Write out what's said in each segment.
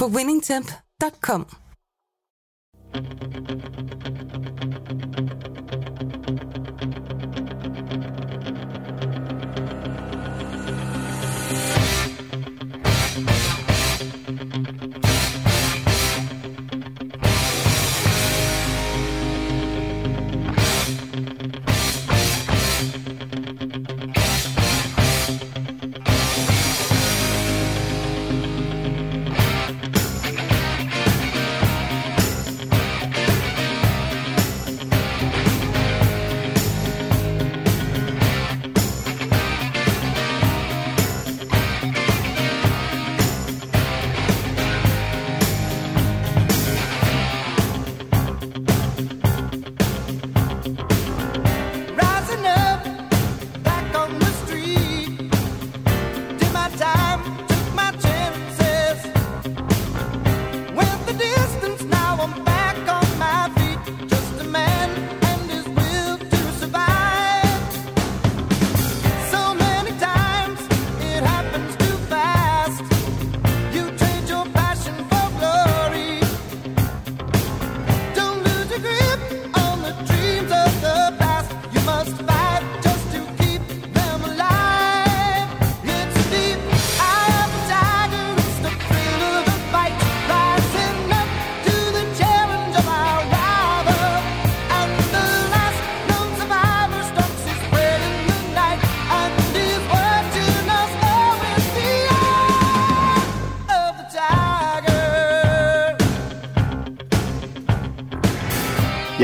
på winningtemp.com.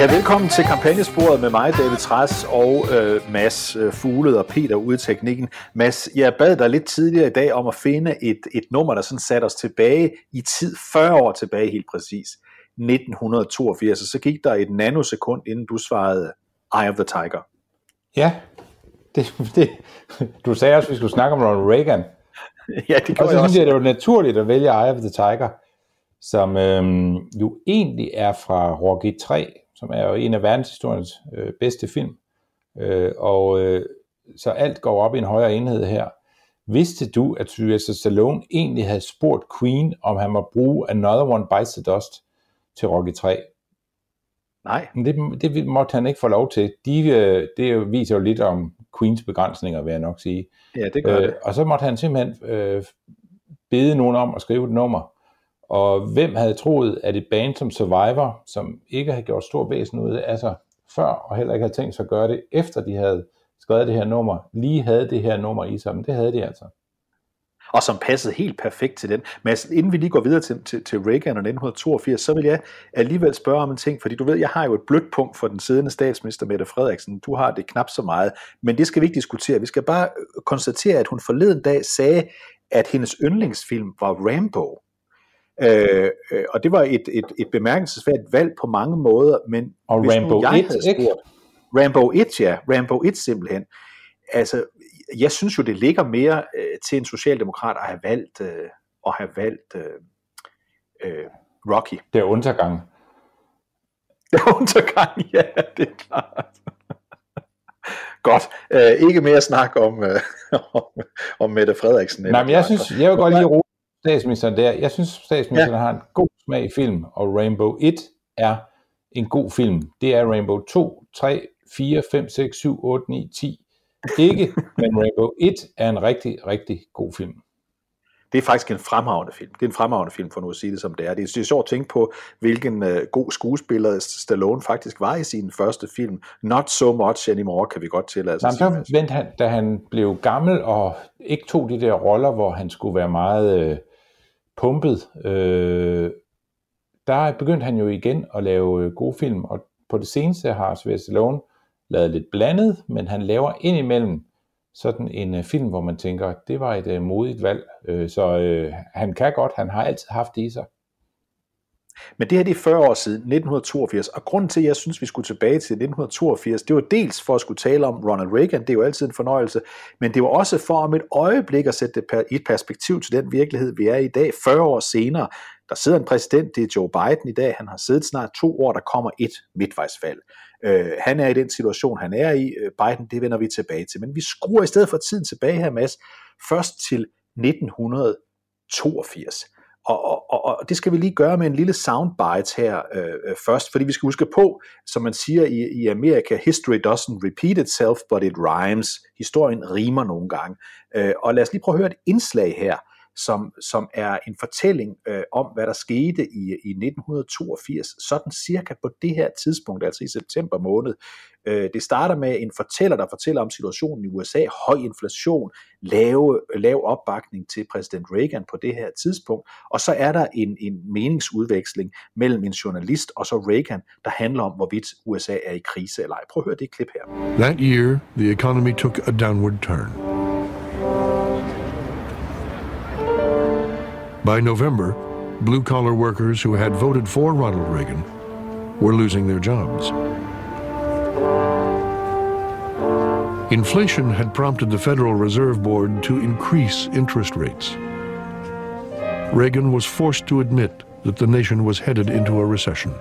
Ja, velkommen til kampagnesporet med mig, David Træs og øh, Mads øh, Fuglet og Peter ude i teknikken. Mads, jeg bad dig lidt tidligere i dag om at finde et, et nummer, der sådan satte os tilbage i tid, 40 år tilbage helt præcis, 1982, og så gik der et nanosekund, inden du svarede Eye of the Tiger. Ja, det, det, du sagde også, at vi skulle snakke om Ronald Reagan. ja, det Og gjorde så jeg synes jeg, også. det var naturligt at vælge Eye of the Tiger, som øhm, jo egentlig er fra Rocky 3, som er jo en af verdenshistoriens øh, bedste film. Øh, og øh, så alt går op i en højere enhed her. Vidste du, at Sylvester Stallone egentlig havde spurgt Queen, om han må bruge Another One Bites the Dust til Rocky 3? Nej, Men det, det måtte han ikke få lov til. De, øh, det viser jo lidt om Queens begrænsninger, vil jeg nok sige. ja, det gør Øh, det. og så måtte han simpelthen øh, bede nogen om at skrive et nummer. Og hvem havde troet, at et band som Survivor, som ikke havde gjort stor væsen ud af sig før, og heller ikke havde tænkt sig at gøre det, efter de havde skrevet det her nummer, lige havde det her nummer i sig. Men det havde de altså. og som passede helt perfekt til den. Men altså, inden vi lige går videre til, til, til Reagan og 1982, så vil jeg alligevel spørge om en ting, fordi du ved, jeg har jo et blødt punkt for den siddende statsminister Mette Frederiksen. Du har det knap så meget, men det skal vi ikke diskutere. Vi skal bare konstatere, at hun forleden dag sagde, at hendes yndlingsfilm var Rambo. Øh, øh, og det var et, et, et bemærkelsesværdigt valg på mange måder, men Og hvis Rambo nu jeg 1, havde ikke? spurgt, Rambo 1, ja, Rambo 1 simpelthen. Altså, jeg synes jo, det ligger mere øh, til en socialdemokrat at have valgt, øh, at have valgt øh, øh, Rocky. Det er undergang. Det er undergang, ja, det er klart. Godt. Øh, ikke mere snak om, øh, om, om Mette Frederiksen. Nej, men jeg synes, jeg vil godt lige rose statsministeren der. Jeg synes, statsministeren ja. har en god smag i film, og Rainbow 1 er en god film. Det er Rainbow 2, 3, 4, 5, 6, 7, 8, 9, 10. Ikke, men Rainbow 1 er en rigtig, rigtig god film. Det er faktisk en fremragende film. Det er en fremragende film, for nu at sige det som det er. Det er, det er sjovt at tænke på, hvilken øh, god skuespiller Stallone faktisk var i sin første film. Not so much anymore, kan vi godt tillade os Nej, men så vendte han, da han blev gammel og ikke tog de der roller, hvor han skulle være meget øh, pumpet, øh, der begyndte han jo igen at lave øh, gode film, og på det seneste har Sylvester Stallone lavet lidt blandet, men han laver indimellem sådan en øh, film, hvor man tænker, det var et øh, modigt valg. Øh, så øh, han kan godt, han har altid haft det i sig. Men det her det er 40 år siden, 1982, og grunden til, at jeg synes, vi skulle tilbage til 1982, det var dels for at skulle tale om Ronald Reagan, det er jo altid en fornøjelse, men det var også for om et øjeblik at sætte det i et perspektiv til den virkelighed, vi er i dag, 40 år senere. Der sidder en præsident, det er Joe Biden i dag, han har siddet snart to år, der kommer et midtvejsfald. Øh, han er i den situation, han er i. Øh, Biden, det vender vi tilbage til. Men vi skruer i stedet for tiden tilbage her, Mads, først til 1982. Og, og, og, og det skal vi lige gøre med en lille soundbite her øh, øh, først, fordi vi skal huske på, som man siger i, i Amerika, history doesn't repeat itself, but it rhymes. Historien rimer nogle gange. Øh, og lad os lige prøve at høre et indslag her, som, som er en fortælling øh, om, hvad der skete i, i 1982, sådan cirka på det her tidspunkt, altså i september måned. Øh, det starter med en fortæller, der fortæller om situationen i USA, høj inflation, lave, lav opbakning til præsident Reagan på det her tidspunkt, og så er der en, en meningsudveksling mellem en journalist og så Reagan, der handler om, hvorvidt USA er i krise eller ej. Prøv at høre det klip her. That year, the economy took a downward turn. By November, blue collar workers who had voted for Ronald Reagan were losing their jobs. Inflation had prompted the Federal Reserve Board to increase interest rates. Reagan was forced to admit that the nation was headed into a recession.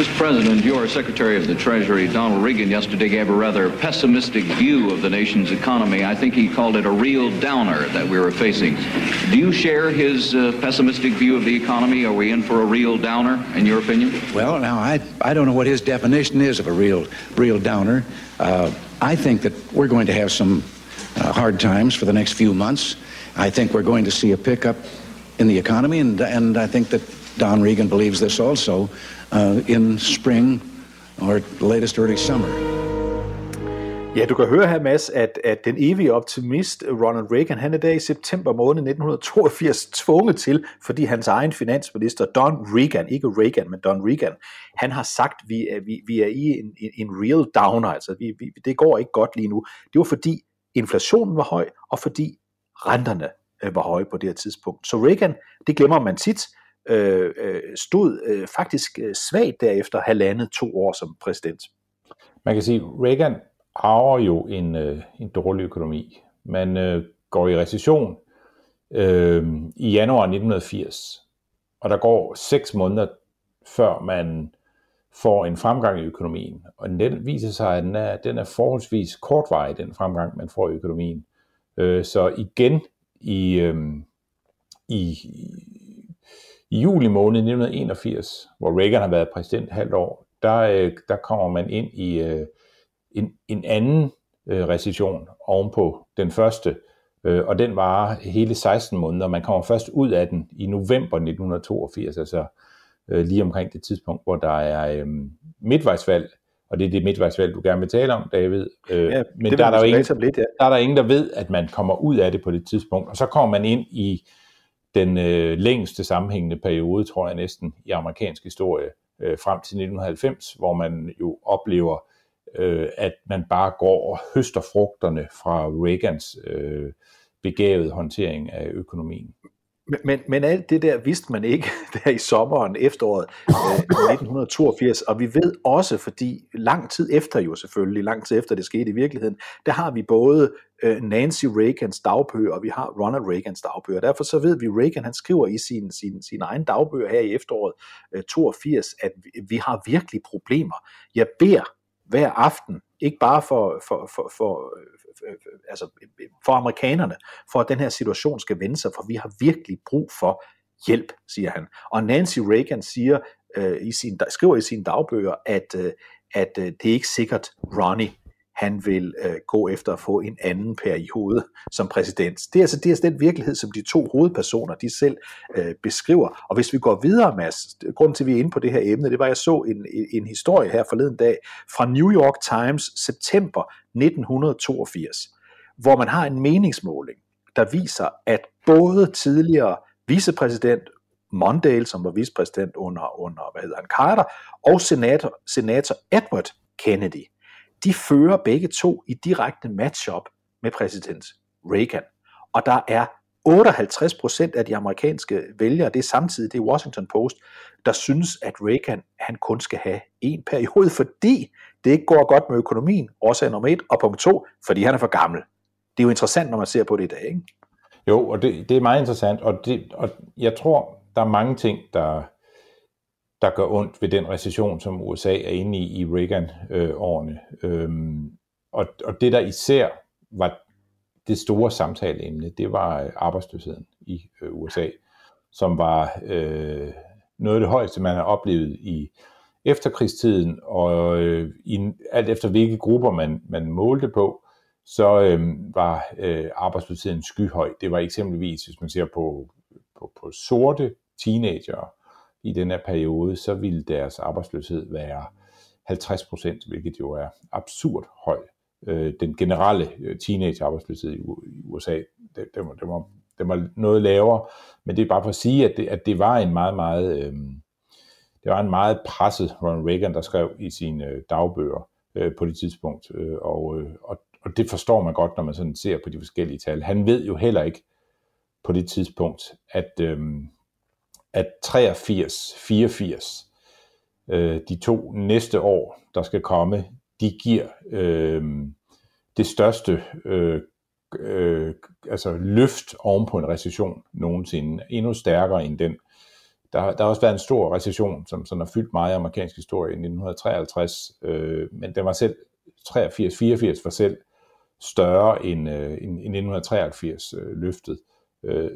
Mr. President, your Secretary of the Treasury, Donald Reagan, yesterday gave a rather pessimistic view of the nation's economy. I think he called it a real downer that we were facing. Do you share his uh, pessimistic view of the economy? Are we in for a real downer, in your opinion? Well, now I I don't know what his definition is of a real real downer. Uh, I think that we're going to have some uh, hard times for the next few months. I think we're going to see a pickup in the economy, and and I think that Don Regan believes this also uh, in spring or latest early summer. Ja, du kan høre her, Mads, at, at den evige optimist Ronald Reagan, han er der i september måned 1982 tvunget til, fordi hans egen finansminister Don Reagan, ikke Reagan, men Don Reagan, han har sagt, at vi, er- vi, vi er i en, en, en real downer, altså vi, vi, det går ikke godt lige nu. Det var fordi inflationen var høj, og fordi renterne øh, var høje på det her tidspunkt. Så Reagan, det glemmer man tit, Øh, øh, stod øh, faktisk øh, svagt derefter halvandet to år som præsident. Man kan sige, at Reagan arver jo en, øh, en dårlig økonomi. Man øh, går i recession øh, i januar 1980, og der går seks måneder, før man får en fremgang i økonomien. Og den viser sig, at den er, den er forholdsvis kortvarig, den fremgang, man får i økonomien. Øh, så igen i, øh, i, i juli måned 1981, hvor Reagan har været præsident halvt år, der, øh, der kommer man ind i øh, en, en anden øh, recession ovenpå den første, og den varer hele 16 måneder. Man kommer først ud af den i november 1982, altså lige omkring det tidspunkt, hvor der er midtvejsvalg, og det er det midtvejsvalg, du gerne vil tale om, David. Ja, men der er, der, ingen, lidt, ja. der er der ingen, der ved, at man kommer ud af det på det tidspunkt, og så kommer man ind i den øh, længste sammenhængende periode, tror jeg næsten, i amerikansk historie, øh, frem til 1990, hvor man jo oplever, øh, at man bare går og høster frugterne fra Reagans øh, begavede håndtering af økonomien. Men, men, alt det der vidste man ikke der i sommeren, efteråret øh, 1982, og vi ved også, fordi lang tid efter jo selvfølgelig, lang tid efter det skete i virkeligheden, der har vi både øh, Nancy Reagans dagbøger, og vi har Ronald Reagans dagbøger. Derfor så ved vi, Reagan han skriver i sin, sin, sin egen dagbøger her i efteråret øh, 82, at vi, vi har virkelig problemer. Jeg beder hver aften, ikke bare for, for, for, for, altså for amerikanerne, for at den her situation skal vende sig, for vi har virkelig brug for hjælp, siger han. Og Nancy Reagan siger, øh, i sin, skriver i sine dagbøger, at, øh, at øh, det er ikke sikkert, Ronnie han vil øh, gå efter at få en anden periode som præsident. Det er altså, det er altså den virkelighed, som de to hovedpersoner, de selv øh, beskriver. Og hvis vi går videre, Mads, grunden til, at vi er inde på det her emne, det var, at jeg så en, en, en historie her forleden dag fra New York Times, september 1982, hvor man har en meningsmåling, der viser, at både tidligere vicepræsident Mondale, som var vicepræsident under, under hvad hedder han, Carter, og senator, senator Edward Kennedy, de fører begge to i direkte matchup med præsident Reagan. Og der er 58 procent af de amerikanske vælgere, det er samtidig det er Washington Post, der synes, at Reagan han kun skal have en periode, fordi det ikke går godt med økonomien, årsag nummer et, og punkt to, fordi han er for gammel. Det er jo interessant, når man ser på det i dag. Ikke? Jo, og det, det er meget interessant, og, det, og jeg tror, der er mange ting, der, der gør ondt ved den recession, som USA er inde i i Reagan-årene. Øhm, og, og det, der især var det store samtaleemne, det var øh, arbejdsløsheden i øh, USA, som var øh, noget af det højeste, man har oplevet i efterkrigstiden, og øh, i, alt efter hvilke grupper man, man målte på, så øh, var øh, arbejdsløsheden skyhøj. Det var eksempelvis, hvis man ser på, på, på sorte teenager i den her periode, så ville deres arbejdsløshed være 50 procent, hvilket jo er absurd høj. Øh, den generelle øh, teenage-arbejdsløshed i USA, det, det, var, det, var, den var noget lavere, men det er bare for at sige, at det, at det var en meget, meget, øh, det var en meget presset Ronald Reagan, der skrev i sine øh, dagbøger øh, på det tidspunkt, øh, og, øh, og, og det forstår man godt, når man sådan ser på de forskellige tal. Han ved jo heller ikke på det tidspunkt, at, øh, at 83, 84, øh, de to næste år, der skal komme, de giver øh, det største øh, øh, altså løft oven på en recession nogensinde. Endnu stærkere end den. Der, der har også været en stor recession, som sådan har fyldt meget amerikansk historie i 1953, øh, men den var selv 83-84 var selv større end, øh, end, end 1983 øh, løftet. Øh,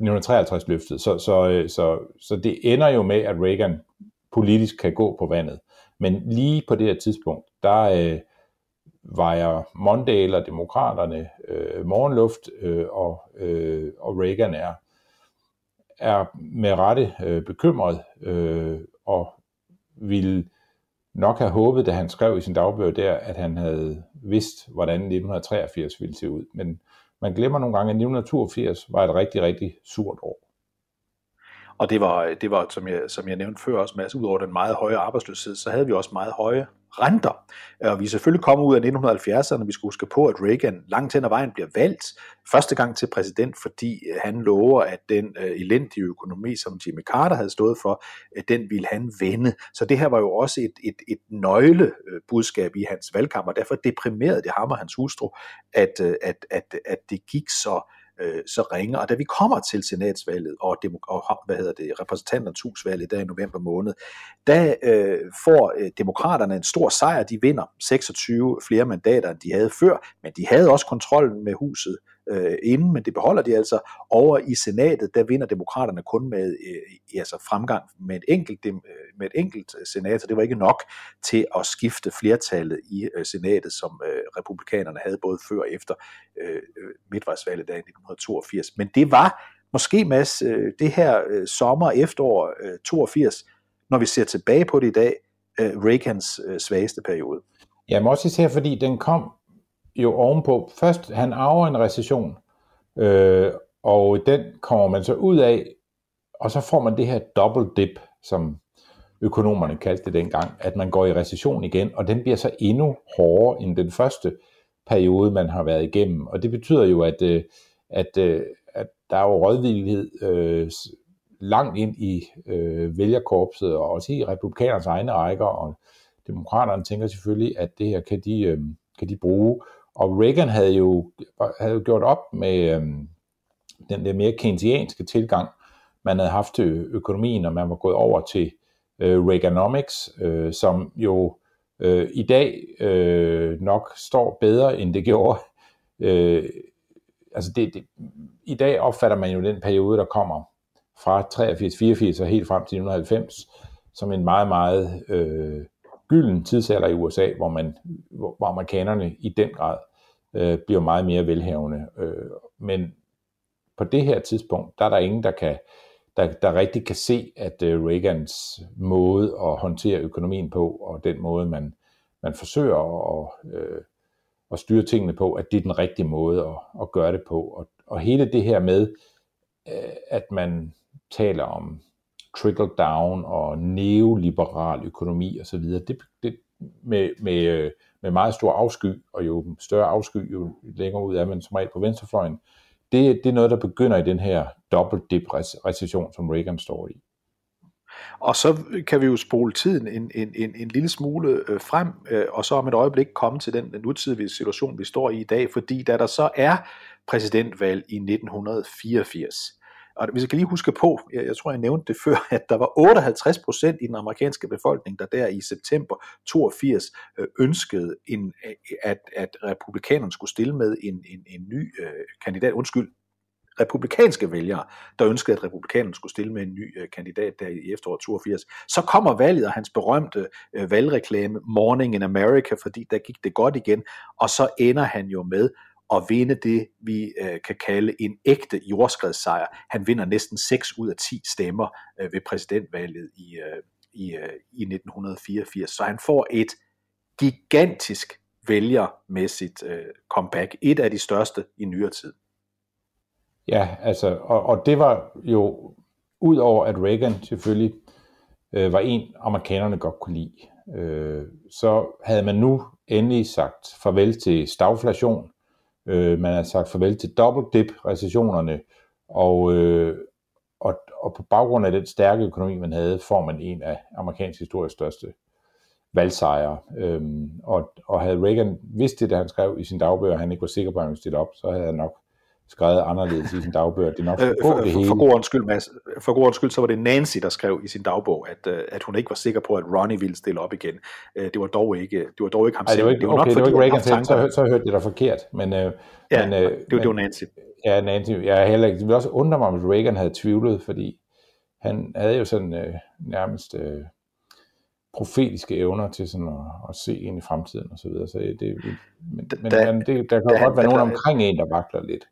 1953 løftet. Så, så, øh, så, så det ender jo med, at Reagan politisk kan gå på vandet. Men lige på det her tidspunkt, der øh, vejer Mondale og demokraterne øh, morgenluft, øh, og, øh, og Reagan er, er med rette øh, bekymret, øh, og ville nok have håbet, da han skrev i sin dagbøger der, at han havde vidst, hvordan 1983 ville se ud. Men man glemmer nogle gange, at 1982 var et rigtig, rigtig surt år. Og det var, det var som, jeg, som jeg nævnte før også, Mads, ud over den meget høje arbejdsløshed, så havde vi også meget høje renter. Og vi er selvfølgelig kommet ud af 1970'erne, vi skal huske på, at Reagan langt hen ad vejen bliver valgt første gang til præsident, fordi øh, han lover, at den øh, elendige økonomi, som Jimmy Carter havde stået for, den ville han vende. Så det her var jo også et, et, et nøglebudskab øh, i hans valgkamp, og derfor deprimerede det ham og hans hustru, at, at, at, at det gik så øh, så ringer. Og da vi kommer til senatsvalget og, demok- og hvad hedder det, repræsentanternes husvalget der i november måned, der øh, får øh, demokraterne en stor sejr. De vinder 26 flere mandater, end de havde før, men de havde også kontrollen med huset øh, inden, men det beholder de altså. Over i senatet, der vinder demokraterne kun med øh, altså fremgang med et enkelt, øh, med et enkelt øh, senat, så det var ikke nok til at skifte flertallet i øh, senatet, som øh, republikanerne havde både før og efter øh, øh midtvejsvalget i 1982. Men det var måske, Mads, øh, det her øh, sommer, efterår øh, 82, når vi ser tilbage på det i dag, øh, Reagans øh, svageste periode. Ja, også især fordi den kom jo ovenpå, først han arver en recession, øh, og den kommer man så ud af, og så får man det her double dip, som økonomerne kaldte det dengang, at man går i recession igen, og den bliver så endnu hårdere end den første periode, man har været igennem. Og det betyder jo, at, øh, at, øh, at der er jo rådvillighed øh, langt ind i øh, vælgerkorpset, og også i republikanernes egne rækker, og demokraterne tænker selvfølgelig, at det her kan de, øh, kan de bruge. Og Reagan havde jo, havde jo gjort op med øhm, den der mere keynesianske tilgang, man havde haft til økonomien, og man var gået over til øh, Reaganomics, øh, som jo øh, i dag øh, nok står bedre, end det gjorde. Øh, altså det, det, I dag opfatter man jo den periode, der kommer fra 83-84 og helt frem til 1990, som en meget, meget øh, gylden tidsalder i USA, hvor, man, hvor, hvor amerikanerne i den grad øh, bliver meget mere velhavende. Øh, men på det her tidspunkt, der er der ingen, der kan der, der rigtig kan se, at øh, Reagans måde at håndtere økonomien på, og den måde, man, man forsøger at, øh, at styre tingene på, at det er den rigtige måde at, at gøre det på. Og, og hele det her med, øh, at man taler om trickle down og neoliberal økonomi osv., det, det, med, med, øh, med meget stor afsky, og jo større afsky, jo længere ud er man som regel på venstrefløjen, det, det er noget, der begynder i den her dobbelt recession, som Reagan står i. Og så kan vi jo spole tiden en, en, en, en lille smule øh, frem, øh, og så om et øjeblik komme til den nutidige situation, vi står i i dag, fordi da der så er præsidentvalg i 1984, og hvis jeg kan lige huske på, jeg, jeg tror jeg nævnte det før, at der var 58 procent i den amerikanske befolkning, der der i september 82 øh, ønskede, en, øh, at, at republikanerne skulle stille med en, en, en ny øh, kandidat, undskyld, republikanske vælgere, der ønskede, at republikanerne skulle stille med en ny øh, kandidat der i efteråret 82. Så kommer valget og hans berømte øh, valgreklame Morning in America, fordi der gik det godt igen, og så ender han jo med at vinde det, vi øh, kan kalde en ægte jordskredssejr. Han vinder næsten 6 ud af 10 stemmer øh, ved præsidentvalget i, øh, i, øh, i 1984. Så han får et gigantisk vælgermæssigt øh, comeback. Et af de største i nyere tid. Ja, altså, og, og det var jo, udover at Reagan selvfølgelig øh, var en, amerikanerne godt kunne lide, øh, så havde man nu endelig sagt farvel til stagflation, øh, man har sagt farvel til double dip recessionerne, og, øh, og, og på baggrund af den stærke økonomi, man havde, får man en af amerikansk historiens største valgsejre. Øhm, og, og havde Reagan vidst det, da han skrev i sin dagbøger, at han ikke var sikker på, at han ville stille op, så havde han nok skrevet anderledes i sin dagbog. Det er nok Øh, for, for, det for, hele. for, god ordens skyld, Mads, for god ordens skyld, så var det Nancy, der skrev i sin dagbog, at, øh, at hun ikke var sikker på, at Ronnie ville stille op igen. Øh, Det var dog ikke, det var dog ikke ham Ej, det selv. var ikke, okay, det var fordi ikke hun Reagan havde selv, haft så, så hørte jeg dig forkert. Men, øh, Ja, men, øh, det, var- det var Nancy. Ja, Nancy, jeg er heller ikke. Det ville også undre mig, hvis Reagan havde tvivlet, fordi han havde jo sådan øh, nærmest øh, profetiske evner til sådan at, at se ind i fremtiden og så videre. Så det, men, Da- men det, der kan da- godt være da- nogen da- omkring en, der vakler lidt.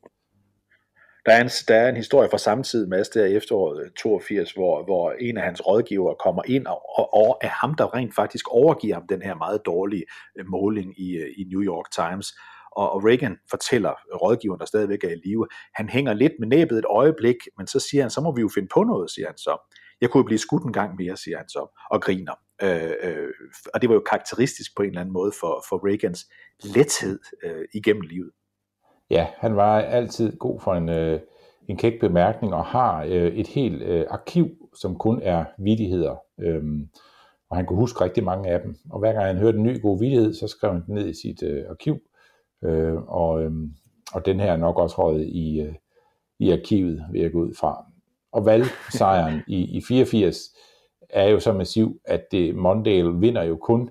Der er, en, der er en historie fra samtidig med der i efteråret 82, hvor, hvor en af hans rådgivere kommer ind og, og, og er ham, der rent faktisk overgiver ham den her meget dårlige øh, måling i, øh, i New York Times. Og, og Reagan fortæller rådgiveren, der stadigvæk er i live, han hænger lidt med næbet et øjeblik, men så siger han, så må vi jo finde på noget, siger han så. Jeg kunne jo blive skudt en gang mere, siger han så, og griner. Øh, øh, og det var jo karakteristisk på en eller anden måde for, for Reagans lethed øh, igennem livet. Ja, han var altid god for en, øh, en kæk bemærkning og har øh, et helt øh, arkiv, som kun er vidigheder. Øhm, og han kunne huske rigtig mange af dem. Og hver gang han hørte en ny god vidighed, så skrev han den ned i sit øh, arkiv. Øh, og, øh, og den her er nok også røget i, øh, i arkivet, vil jeg gå ud fra. Og valgsejren i, i 84 er jo så massiv, at det, Mondale vinder jo kun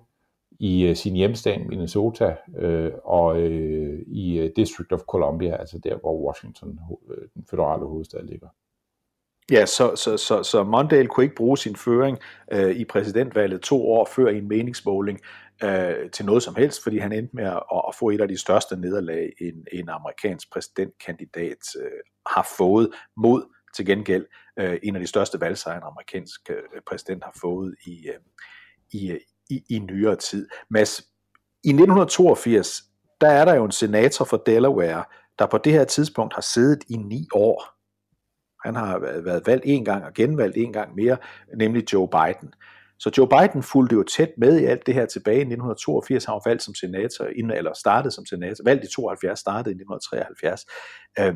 i øh, sin hjemstad Minnesota øh, og øh, i øh, District of Columbia, altså der, hvor Washington, ho- øh, den federale hovedstad, ligger. Ja, så, så, så, så Mondale kunne ikke bruge sin føring øh, i præsidentvalget to år før i en meningsmåling øh, til noget som helst, fordi han endte med at, at få et af de største nederlag, en, en amerikansk præsidentkandidat øh, har fået mod til gengæld øh, en af de største valgsejre, en amerikansk øh, præsident har fået i, øh, i, øh, i, i nyere tid. Mads, i 1982, der er der jo en senator for Delaware, der på det her tidspunkt har siddet i ni år. Han har været valgt en gang og genvalgt en gang mere, nemlig Joe Biden. Så Joe Biden fulgte jo tæt med i alt det her tilbage i 1982. Han var valgt som senator, inden- eller startede som senator, valgt i 72, startede i 1973. Øh,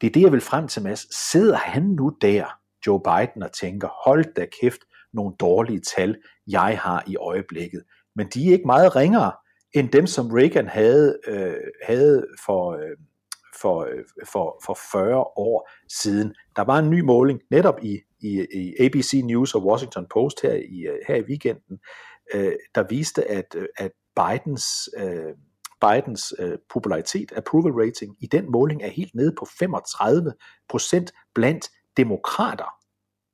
det er det, jeg vil frem til, Mads. Sidder han nu der, Joe Biden, og tænker, hold da kæft, nogle dårlige tal, jeg har i øjeblikket. Men de er ikke meget ringere end dem, som Reagan havde, øh, havde for, øh, for, øh, for, for 40 år siden. Der var en ny måling netop i, i, i ABC News og Washington Post her i, øh, her i weekenden, øh, der viste, at, øh, at Bidens, øh, Bidens øh, popularitet, approval rating, i den måling er helt nede på 35 procent blandt demokrater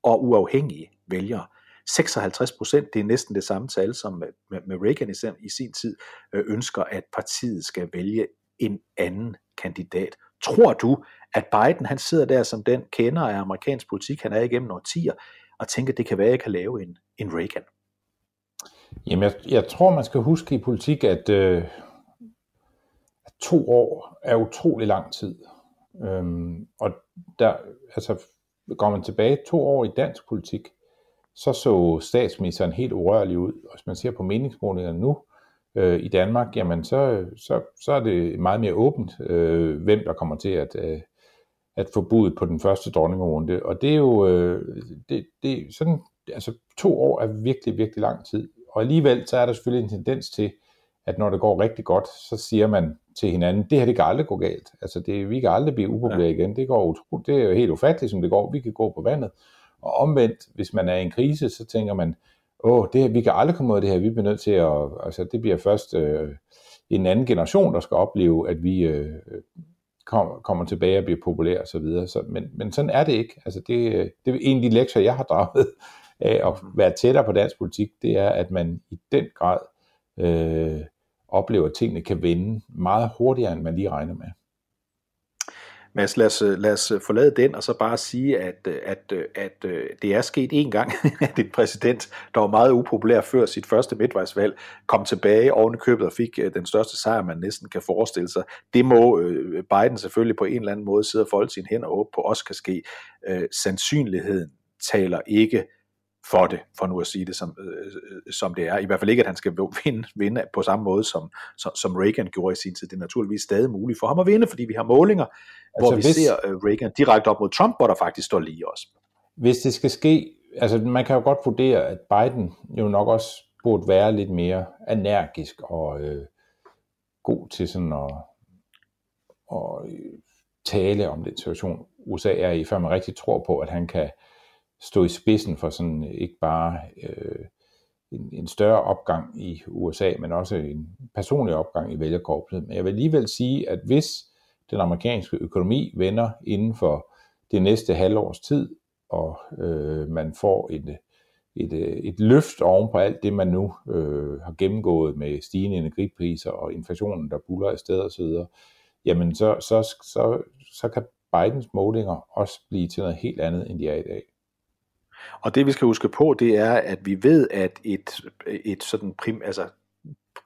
og uafhængige vælgere. 56 procent, det er næsten det samme tal, som øh, med, med, Reagan i, sin- i sin tid øh, ønsker, at partiet skal vælge en anden kandidat. Tror du, at Biden han sidder der som den kender af amerikansk politik, han er igennem årtier, og tænker, det kan være, at jeg kan lave en, en Reagan? Jamen, jeg, jeg tror, man skal huske i politik, at, øh, at to år er utrolig lang tid. Øhm, og der, altså, går man tilbage to år i dansk politik, så så statsministeren helt urørlig ud. Og hvis man ser på meningsmålingerne nu øh, i Danmark, jamen så, så, så er det meget mere åbent, øh, hvem der kommer til at, øh, at få budet på den første dronningerunde. Og det er jo øh, det, det, sådan, altså to år er virkelig, virkelig lang tid. Og alligevel så er der selvfølgelig en tendens til, at når det går rigtig godt, så siger man til hinanden, det her det kan aldrig gå galt. Altså det, vi kan aldrig blive upopulære ja. igen. Det, går utro, det er jo helt ufatteligt, som det går. Vi kan gå på vandet. Og omvendt, hvis man er i en krise, så tænker man, åh, det, vi kan aldrig komme ud af det her. Vi bliver nødt til at, altså det bliver først øh, en anden generation, der skal opleve, at vi øh, kom, kommer tilbage og bliver populære osv. Så videre. så, men, men sådan er det ikke. Altså det, øh, det er en af de lektier, jeg har draget af at være tættere på dansk politik, det er, at man i den grad øh, oplever, at tingene kan vende meget hurtigere, end man lige regner med. Mads, lad os, lad os øh, forlade den, og så bare sige, at, øh, at, øh, at det er sket en gang, at en præsident, der var meget upopulær før sit første midtvejsvalg, kom tilbage oven i købet og fik den største sejr, man næsten kan forestille sig. Det må Biden selvfølgelig på en eller anden måde sidde og folde sine hænder op på, også kan ske. Sandsynligheden taler ikke for det, for nu at sige det som, øh, som det er. I hvert fald ikke, at han skal vinde, vinde på samme måde, som, som, som Reagan gjorde i sin tid. Det er naturligvis stadig muligt for ham at vinde, fordi vi har målinger, altså, hvor vi hvis, ser uh, Reagan direkte op mod Trump, hvor der faktisk står lige også. Hvis det skal ske, altså man kan jo godt vurdere, at Biden jo nok også burde være lidt mere energisk og øh, god til sådan at, at tale om den situation, USA er i, før man rigtig tror på, at han kan stå i spidsen for sådan øh, ikke bare øh, en, en større opgang i USA, men også en personlig opgang i vælgerkorpset. Men jeg vil alligevel sige, at hvis den amerikanske økonomi vender inden for det næste halvårs tid, og øh, man får et, et, øh, et løft oven på alt det, man nu øh, har gennemgået med stigende energipriser og inflationen, der buller i stedet osv., jamen så, så, så, så kan Bidens målinger også blive til noget helt andet, end de er i dag. Og det vi skal huske på, det er, at vi ved, at et, et sådan prim, altså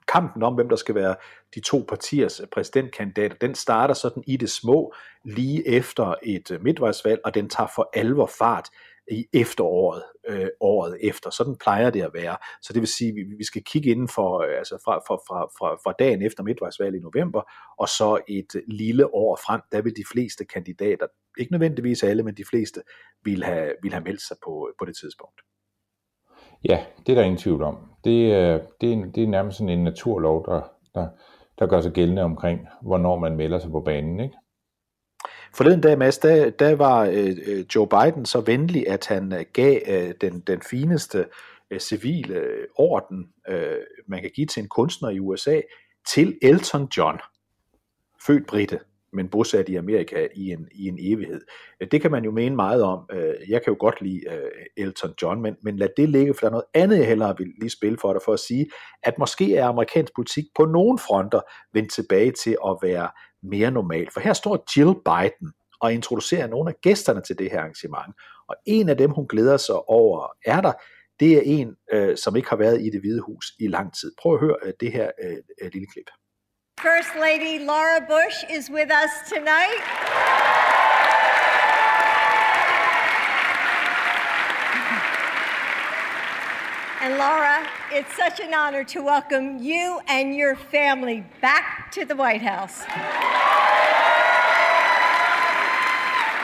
kampen om, hvem der skal være de to partiers præsidentkandidater, den starter sådan i det små lige efter et midtvejsvalg, og den tager for alvor fart i efteråret, øh, året efter. Sådan plejer det at være. Så det vil sige, at vi, vi skal kigge inden for, øh, altså fra, fra, fra, fra, fra dagen efter midtvejsvalget i november, og så et lille år frem, der vil de fleste kandidater, ikke nødvendigvis alle, men de fleste, vil have, vil have meldt sig på, øh, på det tidspunkt. Ja, det er der ingen tvivl om. Det, øh, det, er, det er nærmest sådan en naturlov, der, der, der gør sig gældende omkring, hvornår man melder sig på banen. Ikke? Forleden dag, Mads, der, der var øh, øh, Joe Biden så venlig, at han øh, gav øh, den, den fineste øh, civile øh, orden, øh, man kan give til en kunstner i USA, til Elton John, født britte, men bosat i Amerika i en, i en evighed. Det kan man jo mene meget om. Øh, jeg kan jo godt lide Elton John, men, men lad det ligge, for der er noget andet, jeg hellere vil lige spille for dig, for at sige, at måske er amerikansk politik på nogle fronter vendt tilbage til at være mere normalt. For her står Jill Biden og introducerer nogle af gæsterne til det her arrangement. Og en af dem, hun glæder sig over, er der, det er en, øh, som ikke har været i det hvide hus i lang tid. Prøv at høre øh, det her øh, øh lille klip. First Lady Laura Bush is with us tonight. And Laura, it's such an honor to welcome you and your family back to the White House.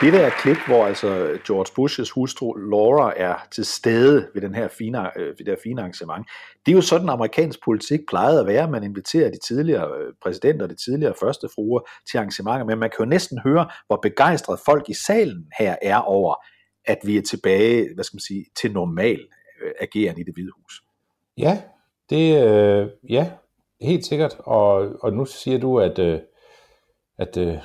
Det der klip, hvor altså George Bushes hustru Laura er til stede ved, den her fine, øh, ved det her fine arrangement, det er jo sådan, amerikansk politik plejede at være. Man inviterer de tidligere præsidenter præsidenter, de tidligere første fruer til arrangementer, men man kan jo næsten høre, hvor begejstret folk i salen her er over, at vi er tilbage, hvad skal man sige, til normal øh, agerende ageren i det hvide hus. Ja, det, øh, ja, helt sikkert. Og, og nu siger du, at, øh, at øh,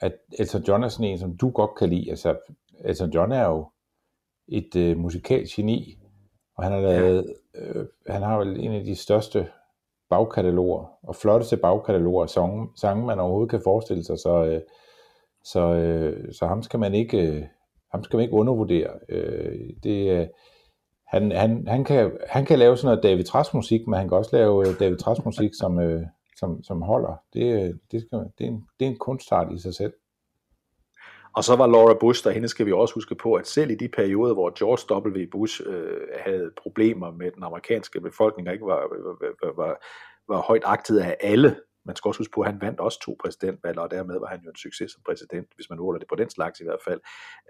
at Elton John er sådan en, som du godt kan lide. Altså, Elton John er jo et øh, musikalsk geni, og han har lavet, øh, han har vel en af de største bagkataloger, og flotteste bagkataloger af sange, sange, man overhovedet kan forestille sig, så, øh, så, øh, så ham skal man ikke, øh, ham skal man ikke undervurdere. Øh, det, øh, han, han, han, kan, han kan lave sådan noget David Trask musik, men han kan også lave øh, David Trask musik, som, øh, som, som holder. Det, øh, det, skal, det, er en, det er en kunstart i sig selv. Og så var Laura Bush, der hende skal vi også huske på, at selv i de perioder, hvor George W. Bush øh, havde problemer med den amerikanske befolkning, og ikke var, var, var, var højt agtet af alle, man skal også huske på, at han vandt også to præsidentvalg, og dermed var han jo en succes som præsident, hvis man måler det på den slags i hvert fald.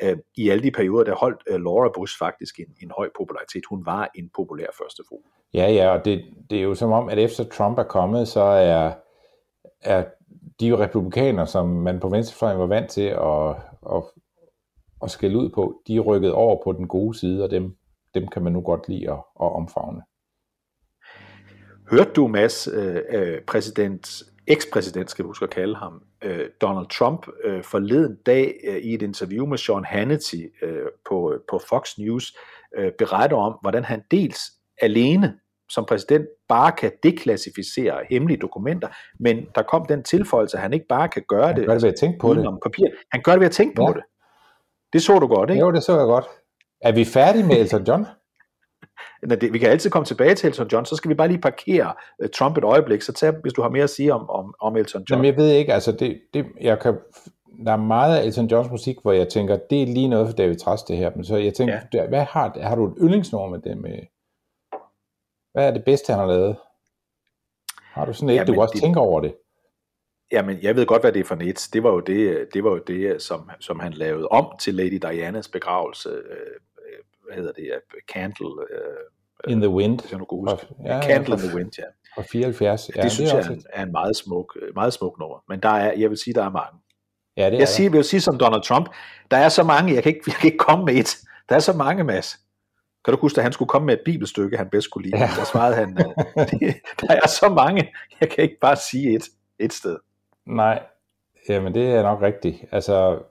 Øh, I alle de perioder, der holdt øh, Laura Bush faktisk en, en høj popularitet. Hun var en populær førstefru. Ja, ja, og det, det er jo som om, at efter Trump er kommet, så er, er de jo republikanere, som man på venstrefløjen var vant til at, at, at skælde ud på, de er rykket over på den gode side, og dem, dem kan man nu godt lide at, at omfavne. Hørte du, Mads, øh, øh, præsident, ekspræsident, skal vi huske at kalde ham, øh, Donald Trump øh, forleden dag øh, i et interview med Sean Hannity øh, på, på Fox News øh, berette om, hvordan han dels alene som præsident bare kan deklassificere hemmelige dokumenter, men der kom den tilføjelse, at han ikke bare kan gøre Han det, gør det ved at tænke på det. udenom papir. Han gør det ved at tænke Ja. på det. Det så du godt, ikke? Jo, det så jeg godt. Er vi færdige med Elton John? Når det, vi kan altid komme tilbage til Elton John, så skal vi bare lige parkere uh, Trump et øjeblik, så tag, hvis du har mere at sige om, om, om Elton John. Jamen, jeg ved ikke, altså det, det, jeg kan, der er meget af Elton Johns musik, hvor jeg tænker, det er lige noget for David Trask det her, men så jeg tænker, ja. hvad har, har du et yndlingsnummer med det med, hvad er det bedste, han har lavet? Har du sådan et, Jamen, du også det- tænker over det? Jamen, jeg ved godt, hvad det er for net. Det var jo det, det, var jo det som, som han lavede om til Lady Dianas begravelse. Øh, hvad hedder det? øh, Candle. Øh, In the Wind. hvis jeg nu kan huske. Ja, ja, Candle in fra- the Wind, ja. Fra 74. Ja, det synes er jeg også er en, et- er en meget smuk, øh, meget smuk nummer. Men der er, jeg vil sige, der er mange. Ja, det er Jeg der. siger, vil sige som Donald Trump, der er så mange, jeg kan ikke, jeg kan ikke komme med et. Der er så mange, Mads. Kan du huske, at han skulle komme med et bibelstykke, han bedst kunne lide? Ja. Ja. Der svarede han, øh, der er så mange, jeg kan ikke bare sige et, et sted. Nej, jamen det er nok rigtigt. Altså,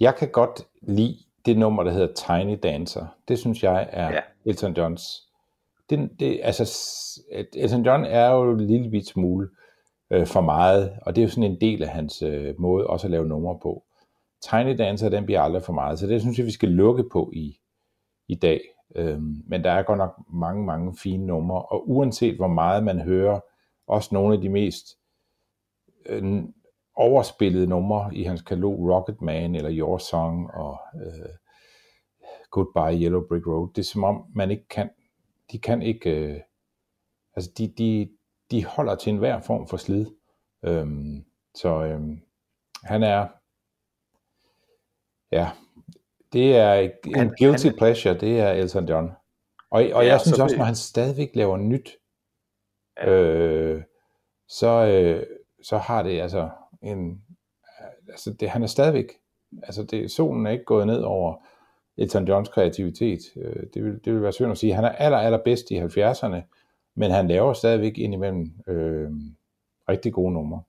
jeg kan godt lide det nummer, der hedder Tiny Dancer. Det synes jeg er ja. Elton Johns. Det, det, altså, Elton John er jo en lille bit smule øh, for meget, og det er jo sådan en del af hans øh, måde også at lave numre på. Tiny Dancer, den bliver aldrig for meget, så det synes jeg, vi skal lukke på i, i dag. Øhm, men der er godt nok mange, mange fine numre, og uanset hvor meget man hører, også nogle af de mest øh, overspillede numre i hans katalog, Rocket Man eller Your Song og øh, Goodbye Yellow Brick Road, det er som om man ikke kan, de kan ikke, øh, altså de, de, de holder til enhver form for slid. Øhm, så øhm, han er, ja, det er en Han- guilty han- pleasure, det er Elton John. Og, og Ja, jeg synes så også, når han stadigvæk laver nyt, Ja. øh, så, øh, så har det altså en, altså det, han er stadigvæk, altså det, solen er ikke gået ned over Elton Johns kreativitet. Øh, det, vil, det vil være synd at sige. Han er aller, aller bedst i 70'erne, men han laver stadigvæk indimellem øh, rigtig gode numre.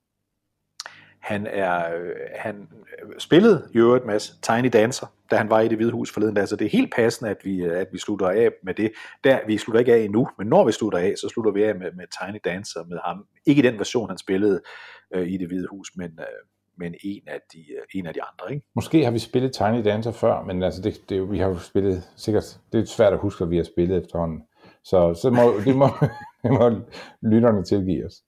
Han er, øh, han øh, spillede i øvrigt Mads Tiny Dancer, da han var i det hvide hus forleden dag, så det er helt passende, at vi, øh, at vi slutter af med det. Der, vi slutter ikke af endnu, men når vi slutter af, så slutter vi af med, med Tiny Dancer med ham. Ikke i den version, han spillede øh, i det hvide hus, men, øh, men en, af de, øh, en af de andre. Ikke? Måske har vi spillet Tiny Dancer før, men altså det, det, vi har jo spillet, sikkert, det er svært at huske, at vi har spillet efterhånden. Så, så må, det, må, det må lytterne tilgive os.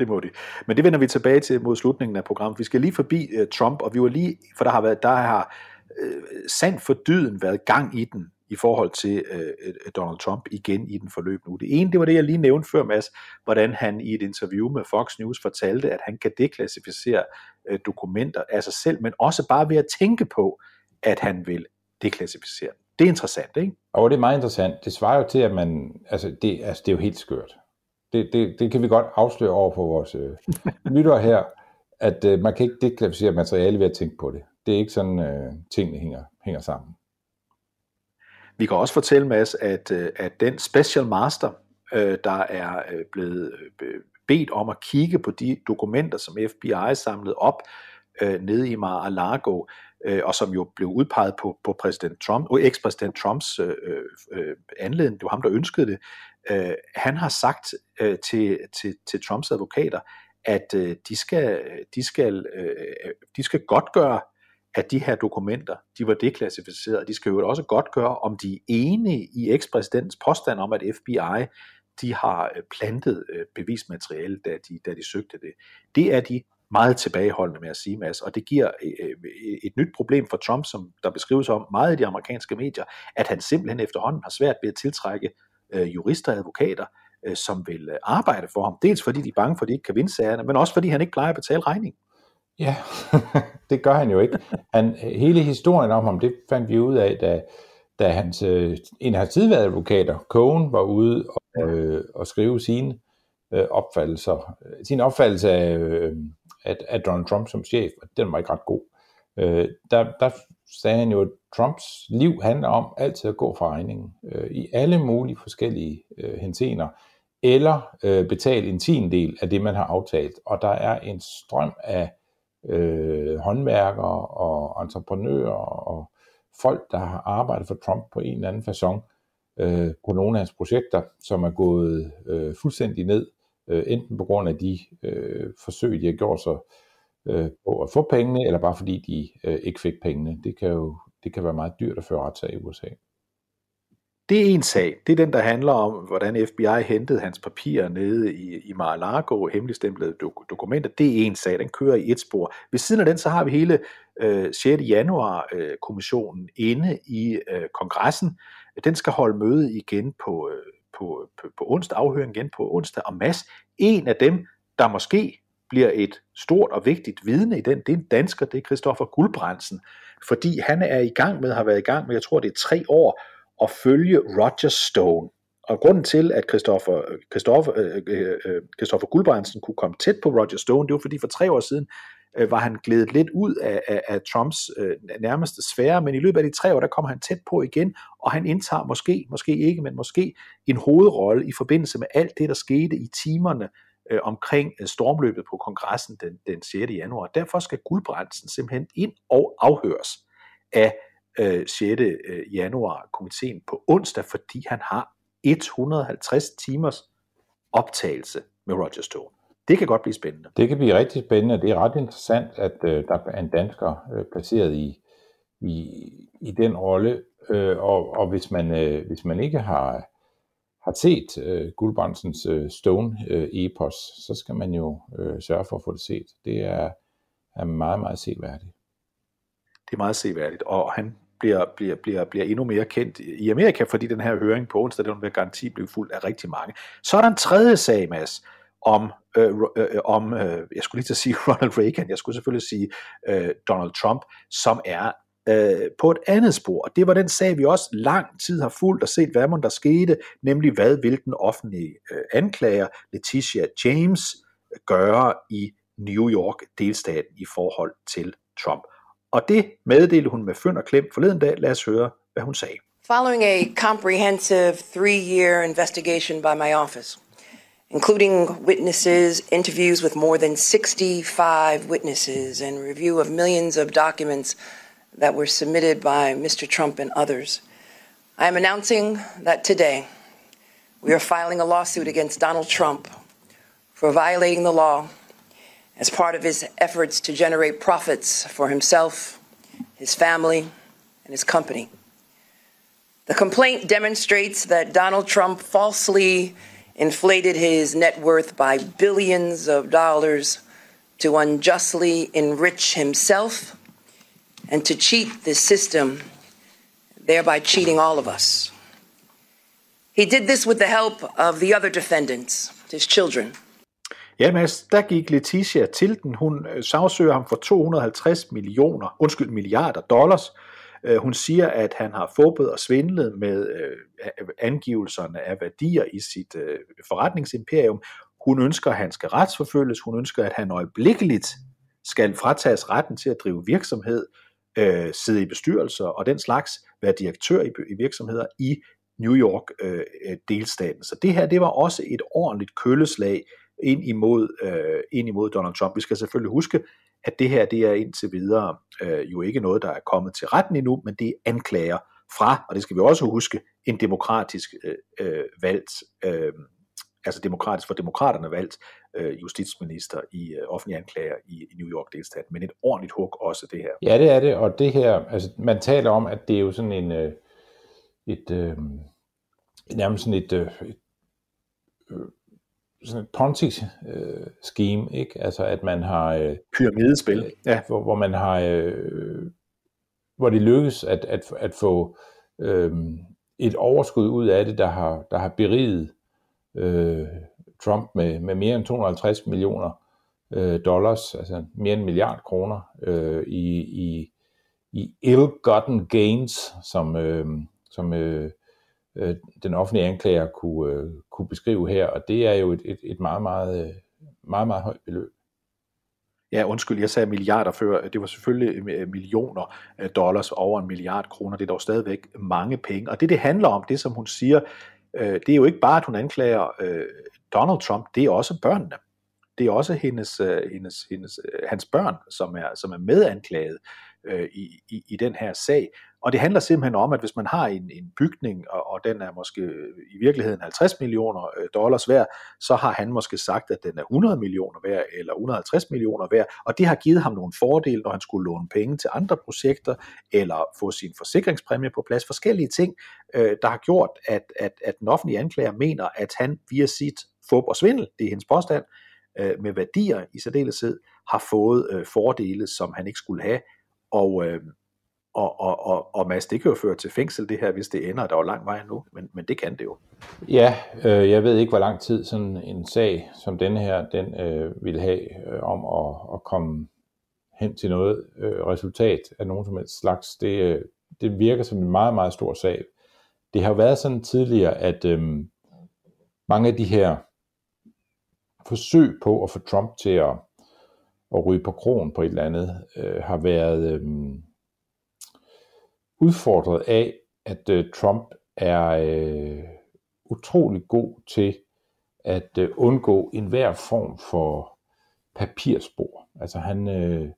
Det må de. Men det vender vi tilbage til mod slutningen af programmet. Vi skal lige forbi uh, Trump, og vi var lige, for der har været, der har øh, uh, sandt for dyden været gang i den i forhold til uh, Donald Trump igen i den forløb nu. Det ene, det var det, jeg lige nævnte før, Mads, hvordan han i et interview med Fox News fortalte, at han kan deklassificere uh, dokumenter af sig selv, men også bare ved at tænke på, at han vil deklassificere dem. Det er interessant, ikke? Og det er meget interessant. Det svarer jo til, at man, altså det, altså det er jo helt skørt. Det, det, det kan vi godt afsløre over for vores øh, lyttere her, at øh, man kan ikke deklassificere materiale ved at tænke på det. Det er ikke sådan, øh, tingene hænger, hænger sammen. Vi kan også fortælle, Mads, at, øh, at den special master, øh, der er øh, blevet øh, bedt om at kigge på de dokumenter, som FBI samlede op øh, nede i Mar-a-Lago, øh, og som jo blev udpeget på, på præsident Trump, og ekspræsident Trumps øh, øh, anledning, det var ham, der ønskede det, øh, han har sagt øh, til, til, til Trumps advokater, at øh, de skal, de skal, øh, de skal godt gøre, at de her dokumenter, de var deklassificeret. De skal jo også godt gøre, om de er enige i ekspræsidentens påstand om, at FBI de har øh, plantet øh, bevismateriale, da de, da de søgte det. Det er de meget tilbageholdende med at sige, Mads, og det giver øh, et nyt problem for Trump, som der beskrives om meget i de amerikanske medier, at han simpelthen efterhånden har svært ved at tiltrække øh, jurister og advokater, øh, som vil øh, arbejde for ham. Dels fordi de er bange for, at de ikke kan vinde sagerne, men også fordi han ikke plejer at betale regningen. Ja, det gør han jo ikke. Han, hele historien om ham, det fandt vi ud af, da, da hans, øh, en af hans tidligere advokater, Cohen, var ude og, øh, og skrive sine øh, opfattelser, sin opfattelse af, øh, af, af Donald Trump som chef, og den var ikke ret god. Øh, der, der sagde han jo, at Trumps liv handler om altid at gå fra regningen øh, i alle mulige forskellige øh, hensener, eller øh, betale en tiendel af det, man har aftalt. Og der er en strøm af øh, håndværkere og entreprenører og folk, der har arbejdet for Trump på en eller anden façon øh, på nogle af hans projekter, som er gået øh, fuldstændig ned, øh, enten på grund af de øh, forsøg, de har gjort sig øh, på at få pengene, eller bare fordi de øh, ikke fik pengene. Det kan jo det kan være meget dyrt at føre retssag i USA. Det er en sag. Det er den, der handler om, hvordan FBI hentede hans papirer nede i, i Mar-a-Lago, hemmeligstemplede dok- dokumenter. Det er en sag, den kører i et spor. Ved siden af den, så har vi hele øh, 6. januar-kommissionen øh, inde i øh, kongressen. Den skal holde møde igen på, øh, på, på, på onsdag, afhøring igen på onsdag, og Mads, en af dem, der måske bliver et stort og vigtigt vidne i den, det er en dansker, det er Christoffer Guldbrandsen, fordi han er i gang med, har været i gang med, jeg tror det er tre år, at følge Roger Stone. Og grunden til, at Christoffer, Christoffer, øh, øh, øh Christoffer Guldbrandsen kunne komme tæt på Roger Stone, det var fordi for tre år siden øh, var han glædet lidt ud af, af, af Trumps øh, nærmeste sfære, men i løbet af de tre år, der kommer han tæt på igen, og han indtager måske, måske ikke, men måske en hovedrolle i forbindelse med alt det, der skete i timerne øh, omkring øh, stormløbet på kongressen den, den 6. januar. Derfor skal Guldbrandsen simpelthen ind og afhøres af øh, 6. Øh, januar komiteen på onsdag, fordi han har 150 timers optagelse med Roger Stone. Det kan godt blive spændende. Det kan blive rigtig spændende, det er ret interessant, at øh, der er en dansker øh, placeret i, i, i den rolle, øh, og, og hvis, man, øh, hvis man ikke har, har set øh, Guldbrandsens øh, Stone-epos, øh, så skal man jo øh, sørge for at få det set. Det er, er meget, meget seværdigt. Det er meget seværdigt, og han bliver, bliver, bliver, bliver endnu mere kendt i Amerika, fordi den her høring på onsdag, den vil garanti blive fuld af rigtig mange. Så er der en tredje sag, Mads, om, øh, øh, øh, om øh, jeg skulle lige til at sige Ronald Reagan, jeg skulle selvfølgelig sige øh, Donald Trump, som er øh, på et andet spor. Og det var den sag, vi også lang tid har fulgt og set, hvad man der skete, nemlig hvad vil den offentlige øh, anklager Letitia James gøre i New York delstaten i forhold til Trump. Og det meddelte hun med fynd og klem forleden dag. Lad os høre, hvad hun sagde. Following a comprehensive three year investigation by my office, including witnesses, interviews with more than 65 witnesses, and review of millions of documents that were submitted by Mr. Trump and others, I am announcing that today we are filing a lawsuit against Donald Trump for violating the law as part of his efforts to generate profits for himself, his family, and his company. The complaint demonstrates that Donald Trump falsely inflated his net worth by billions of dollars to unjustly enrich himself and to cheat the system, thereby cheating all of us. He did this with the help of the other defendants, his children. Ja, Mads, der gik Letitia til den. Hun øh, sagsøger ham for 250 millioner, undskyld, milliarder dollars. Øh, hun siger, at han har fåbet og svindlet med øh, angivelserne af værdier i sit forretningsimperium. Hun ønsker, at han skal retsforfølges. Hun ønsker, at han øjeblikkeligt skal fratages retten til at drive virksomhed, Øh, sidde i bestyrelser og den slags, være direktør i virksomheder i New York øh, øh, delstaten. Så det her, det var også et ordentligt køleslag ind imod, øh, ind imod Donald Trump. Vi skal selvfølgelig huske, at det her det er indtil videre øh, jo ikke noget, der er kommet til retten endnu, men det er anklager fra, og det skal vi også huske, en demokratisk øh, valgt, øh, altså demokratisk for demokraterne valgt øh, justitsminister i øh, offentlige anklager i, i New York delstat, men et ordentligt hug også det her. Ja, det er det, og det her, altså man taler om, at det er jo sådan en, øh, et, øh, nærmest sådan et, øh, et sådan et Ponzi-scheme, ikke? Altså, at man har... Øh, Pyramidespil, ja. Hvor, hvor man har... Øh, hvor det lykkes at, at, at få øh, et overskud ud af det, der har, der har beriget øh, Trump med, med mere end 250 millioner øh, dollars, altså mere end en milliard kroner øh, i, i, i ill-gotten gains, som, øh, som øh, øh, den offentlige anklager kunne, øh, kunne beskrive her, og det er jo et, et, et meget, meget, øh, meget, meget højt beløb. Ja, undskyld, jeg sagde milliarder før. Det var selvfølgelig øh, millioner øh, dollars over en milliard kroner. Det er dog stadigvæk mange penge. Og det, det handler om, det som hun siger, Øh, det er jo ikke bare, at hun anklager øh, Donald Trump, det er også børnene. Det er også hendes, øh, hendes, hendes, hans børn, som er, som er medanklaget Øh, i, i, i den her sag. Og det handler simpelthen om, at hvis man har en, en bygning, og, og den er måske øh, i virkeligheden 50 millioner øh, dollars værd, så har han måske sagt, at den er 100 millioner værd, eller 150 millioner værd, og det har givet ham nogle fordele, når han skulle låne penge til andre projekter, eller få sin forsikringspræmie på plads. Forskellige ting, øh, der har gjort, at, at, at den offentlige anklager mener, at han via sit fup og svindel, det er hendes påstand, øh, med værdier i særdeleshed, har fået øh, fordele, som han ikke skulle have, og, øh, og, og, og, og Mads, det kan jo føre til fængsel det her, hvis det ender, der er jo lang vej nu, men, men det kan det jo. Ja, øh, jeg ved ikke, hvor lang tid sådan en sag som denne her, den øh, vil have øh, om at, at komme hen til noget øh, resultat af nogen som helst slags. Det, øh, det virker som en meget, meget stor sag. Det har jo været sådan tidligere, at øh, mange af de her forsøg på at få Trump til at, at ryge på kronen på et eller andet, øh, har været... Øh, udfordret af, at øh, Trump er øh, utrolig god til at øh, undgå enhver form for papirspor. Altså han, øh,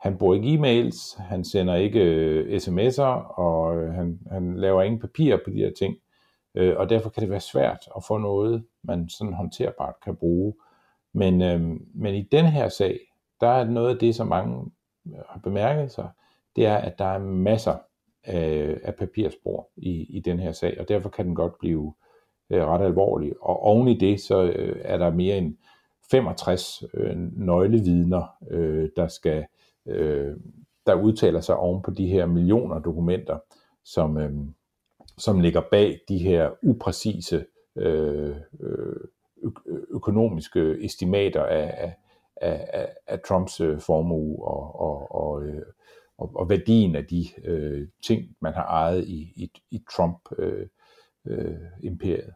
han bruger ikke e-mails, han sender ikke øh, sms'er, og øh, han, han laver ingen papirer på de her ting. Øh, og derfor kan det være svært at få noget, man sådan håndterbart kan bruge. Men, øh, men i den her sag, der er noget af det, som mange øh, har bemærket sig, det er, at der er masser af, af papirspor i, i den her sag, og derfor kan den godt blive øh, ret alvorlig. Og oven i det, så øh, er der mere end 65 øh, nøglevidner, øh, der skal øh, der udtaler sig oven på de her millioner dokumenter, som, øh, som ligger bag de her upræcise øh, øh, økonomiske estimater af, af, af, af Trumps øh, formue og, og, og, øh, og, og værdien af de øh, ting, man har ejet i, i, i Trump-imperiet. Øh, øh,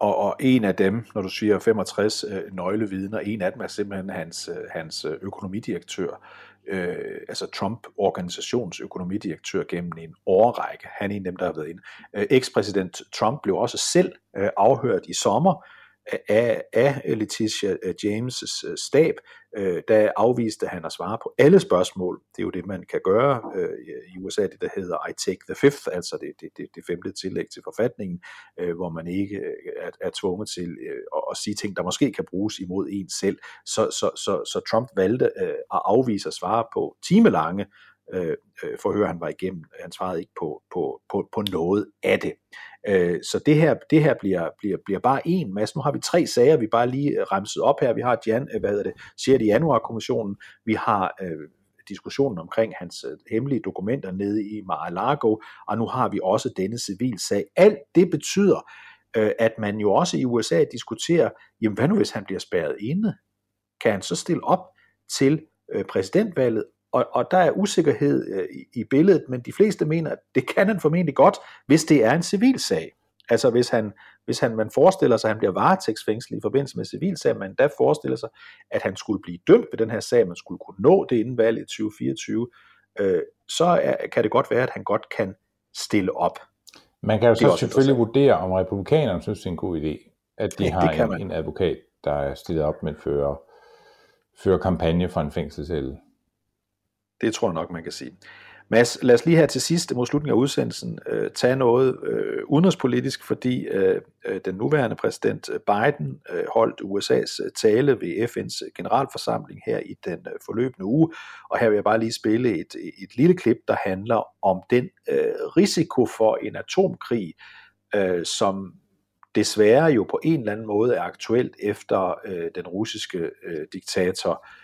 og, og en af dem, når du siger 65 øh, nøglevidner, en af dem er simpelthen hans, øh, hans øh, økonomidirektør, øh, altså Trump-organisations økonomidirektør gennem en årrække. Han er en af dem, der har været inde. Øh, Ekspræsident Trump blev også selv øh, afhørt i sommer af, af Letitia øh, James' øh, stab, øh, der afviste han at svare på alle spørgsmål. Det er jo det, man kan gøre øh, i USA, det der hedder I take the fifth, altså det, det, det, det femte tillæg til forfatningen, øh, hvor man ikke øh, er, er tvunget til øh, at, at sige ting, der måske kan bruges imod en selv. Så, så, så, så Trump valgte øh, at afvise at svare på timelange øh, øh forhør, han var igennem. Han svarede ikke på, på, på, på noget af det. Øh, så det her, det her bliver, bliver, bliver bare en masse. Nu har vi tre sager, vi bare lige remset op her. Vi har Jan, øh, hvad hedder det, 6. januar-kommissionen, vi har øh, diskussionen omkring hans øh, hemmelige dokumenter nede i Mar-a-Lago, og nu har vi også denne civilsag. Alt det betyder, øh, at man jo også i USA diskuterer, jamen hvad nu hvis han bliver spærret inde? Kan han så stille op til øh, præsidentvalget, og, og der er usikkerhed øh, i, billedet, men de fleste mener, at det kan han formentlig godt, hvis det er en civil sag. Altså hvis han, hvis han, man forestiller sig, at han bliver varetægtsfængslet i forbindelse med civilsag, man da forestiller sig, at han skulle blive dømt ved den her sag, man skulle kunne nå det inden valget i 2024, øh, så er, kan det godt være, at han godt kan stille op. Man kan jo så selvfølgelig vurdere, om republikanerne synes, det er en god idé, at de ja, har en, en advokat, der er stillet op, men fører, fører kampagne for en fængselscelle. Det tror jeg nok, man kan sige. Mads, lad os lige her til sidst mod slutningen af udsendelsen øh, tage noget øh, udenrigspolitisk, fordi øh, øh den nuværende præsident øh, Biden øh, holdt USA's øh, tale ved FN's generalforsamling her i den øh, forløbende uge, og her vil jeg bare lige spille et, et lille klip, der handler om den øh, risiko for en atomkrig, øh, som desværre jo på en eller anden måde er aktuelt efter øh, den russiske øh, diktator øh,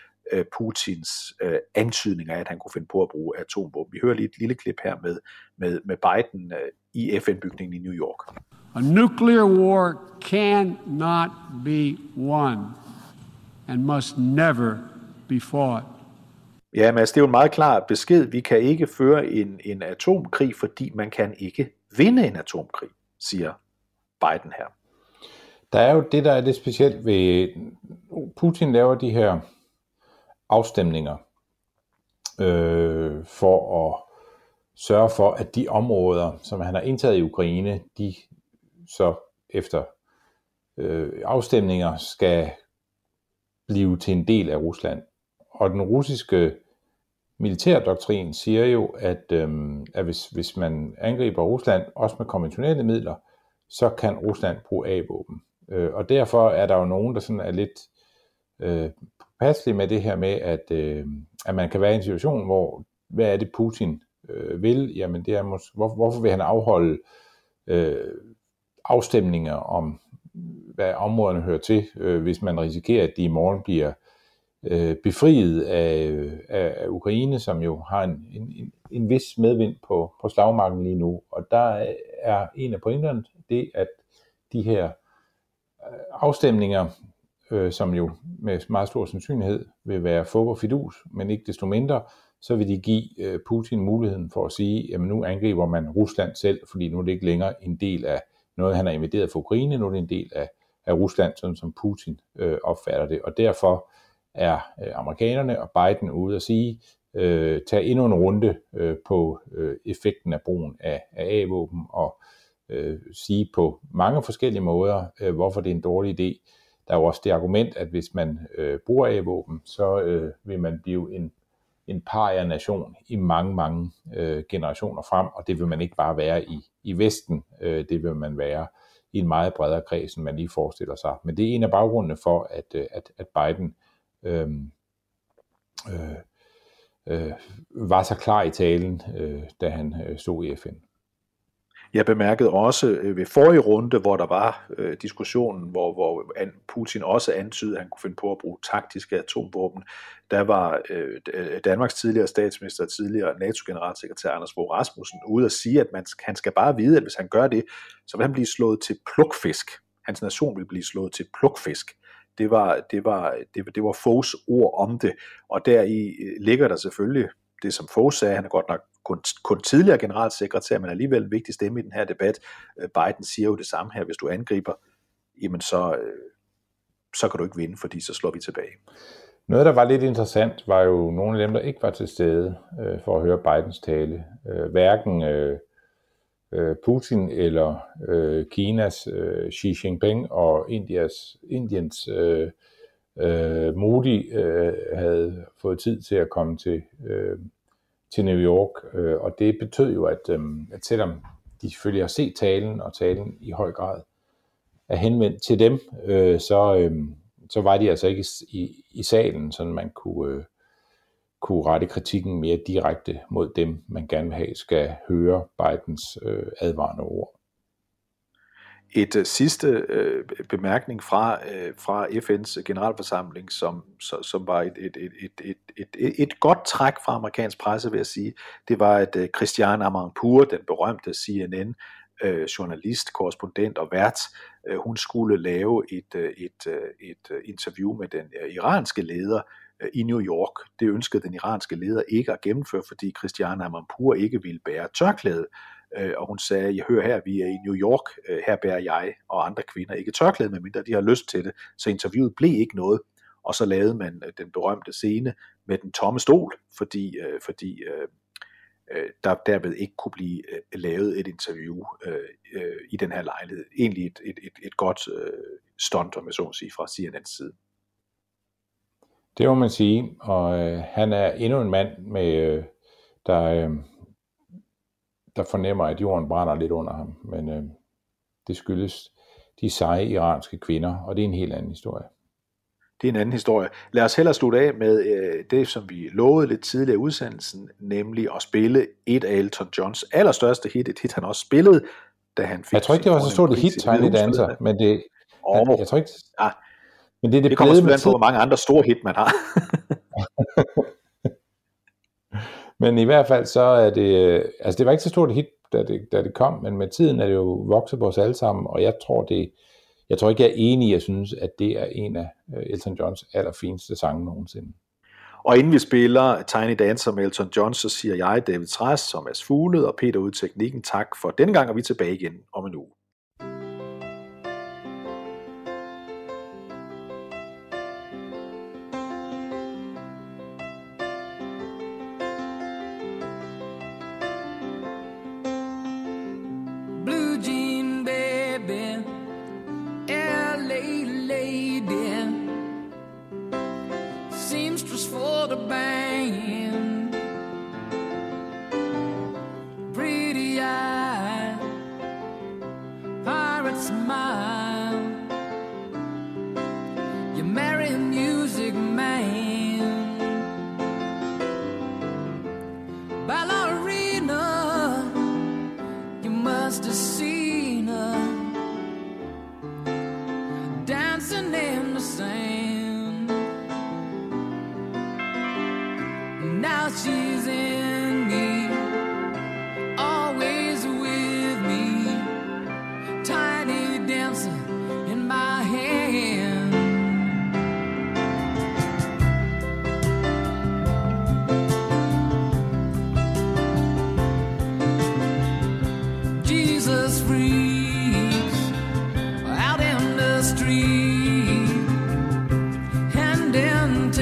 Putins øh, antydninger af, at han kunne finde på at bruge atomvåben. Vi hører lige et lille klip her med, med, med Biden øh, i FN-bygningen i New York. A nuclear war cannot be won and must never be fought. Ja, Mads, det er jo en meget klar besked. Vi kan ikke føre en, en atomkrig, fordi man kan ikke vinde en atomkrig, siger Biden her. Der er jo det, der er det specielt ved... Putin laver de her afstemninger øh, for at sørge for, at de områder, som han har indtaget i Ukraine, de så efter øh, afstemninger skal blive til en del af Rusland. Og den russiske militærdoktrin siger jo, at, øh, at hvis, hvis man angriber Rusland, også med konventionelle midler, så kan Rusland bruge A-våben. Øh, og derfor er der jo nogen, der sådan er lidt øh, påpasselig med det her med, at, øh, at man kan være i en situation, hvor, hvad er det Putin øh, vil? Jamen det er måske, hvor, hvorfor vil han afholde øh, afstemninger om, hvad områderne hører til, øh, hvis man risikerer, at de i morgen bliver øh, befriet af, af, af Ukraine, som jo har en, en, en vis medvind på, på slagmarken lige nu. Og der er en af pointerne det, at de her øh, afstemninger, øh, som jo med meget stor sandsynlighed vil være fup og fidus, men ikke desto mindre, så vil de give øh, Putin muligheden for at sige, at nu angriber man Rusland selv, fordi nu er det ikke længere en del af noget, han har invaderet for Ukraine, nu er det en del af, af Rusland, sådan som Putin øh, opfatter det. Og derfor er øh, amerikanerne og Biden ude at sige, øh, tag endnu en runde øh, på øh, effekten af brugen af, af A-våben og øh, sige på mange forskellige måder, øh, hvorfor det er en dårlig idé. Der er jo også det argument, at hvis man øh, bruger A-våben, så øh, vil man blive en, en par nation i mange, mange øh, generationer frem, og det vil man ikke bare være i, i Vesten, øh, det vil man være i en meget bredere kreds, end man lige forestiller sig. Men det er en af baggrundene for, at, øh, at, at Biden øh, øh, øh, var så klar i talen, øh, da han øh, stod i FN. Jeg bemærkede også øh, ved forrige runde, hvor der var øh, diskussionen, hvor, hvor Putin også antydede, at han kunne finde på at bruge taktiske atomvåben. Der var øh, Danmarks tidligere statsminister og tidligere NATO-generalsekretær Anders Fogh Rasmussen ude at sige, at man, han skal bare vide, at hvis han gør det, så vil han blive slået til plukfisk. Hans nation vil blive slået til plukfisk. Det var, det var, det, det var Foghs ord om det, og der i øh, ligger der selvfølgelig det, som Fogh sagde, han er godt nok kun, kun tidligere generalsekretær, men alligevel en vigtig stemme i den her debat. Øh, Biden siger jo det samme her, hvis du angriber, jamen så, øh, så kan du ikke vinde, fordi så slår vi tilbage. Noget, der var lidt interessant, var jo nogle af dem, der ikke var til stede øh, for at høre Bidens tale. Øh, hverken øh, øh Putin eller øh, Kinas øh, Xi Jinping og Indias, Indiens øh, øh, Modi øh, havde fået tid til at komme til, øh, til New York, øh, og det betød jo, at, øh, at selvom de selvfølgelig har set talen, og talen i høj grad er henvendt til dem, øh, så, øh, så var de altså ikke i, i salen, så man kunne, øh, kunne rette kritikken mere direkte mod dem, man gerne vil have, skal høre Bidens øh, advarende ord. Et uh, sidste uh, bemærkning fra, uh, fra FN's generalforsamling, som, så, som var et, et, et, et, et, et, et godt træk fra amerikansk presse, vil jeg sige, det var, at uh, Christiane Amanpour, den berømte CNN, journalist, korrespondent og vært, hun skulle lave et, uh, et, et interview med den iranske leder i New York. Det ønskede den iranske leder ikke at gennemføre, fordi Christiane Amanpour ikke ville bære tørklæde øh, og hun sagde, jeg hører her, vi er i New York, øh, her bærer jeg og andre kvinder ikke tørklæde, medmindre de har lyst til det. Så interviewet blev ikke noget, og så lavede man øh, den berømte scene med den tomme stol, fordi, øh, fordi øh, øh der derved ikke kunne blive øh, lavet et interview øh, øh, i den her lejlighed. Egentlig et, et, et, et godt øh, stunt, om jeg så må sige, fra CNN's side. Det må man sige, og øh, han er endnu en mand, med, øh, der, øh, der fornemmer, at jorden brænder lidt under ham. Men øh, det skyldes de seje iranske kvinder, og det er en helt anden historie. Det er en anden historie. Lad os hellere slutte af med øh, det, som vi lovede lidt tidligere i udsendelsen, nemlig at spille et af Elton Johns allerstørste hit, et hit han også spillede da han fik Jeg tror ikke, det var så stort et hit, Tiny Dancer, men det, Åh, jeg, jeg tror ikke, ja. men det er det, Det kommer selvfølgelig an på, hvor mange andre store hit man har. Men i hvert fald så er det, øh, altså det var ikke så stort et hit, da det, da det kom, men med tiden er det jo vokset på os alle sammen, og jeg tror det, jeg tror ikke, jeg er enig i, at synes, at det er en af øh, Elton Johns allerfineste sange nogensinde. Og inden vi spiller Tiny Dancer med Elton John, så siger jeg, David Træs som er Fugled og Peter ud teknikken tak for denne gang, og vi er tilbage igen om en uge.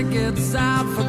Tickets out for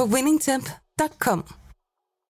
på winningtemp.com.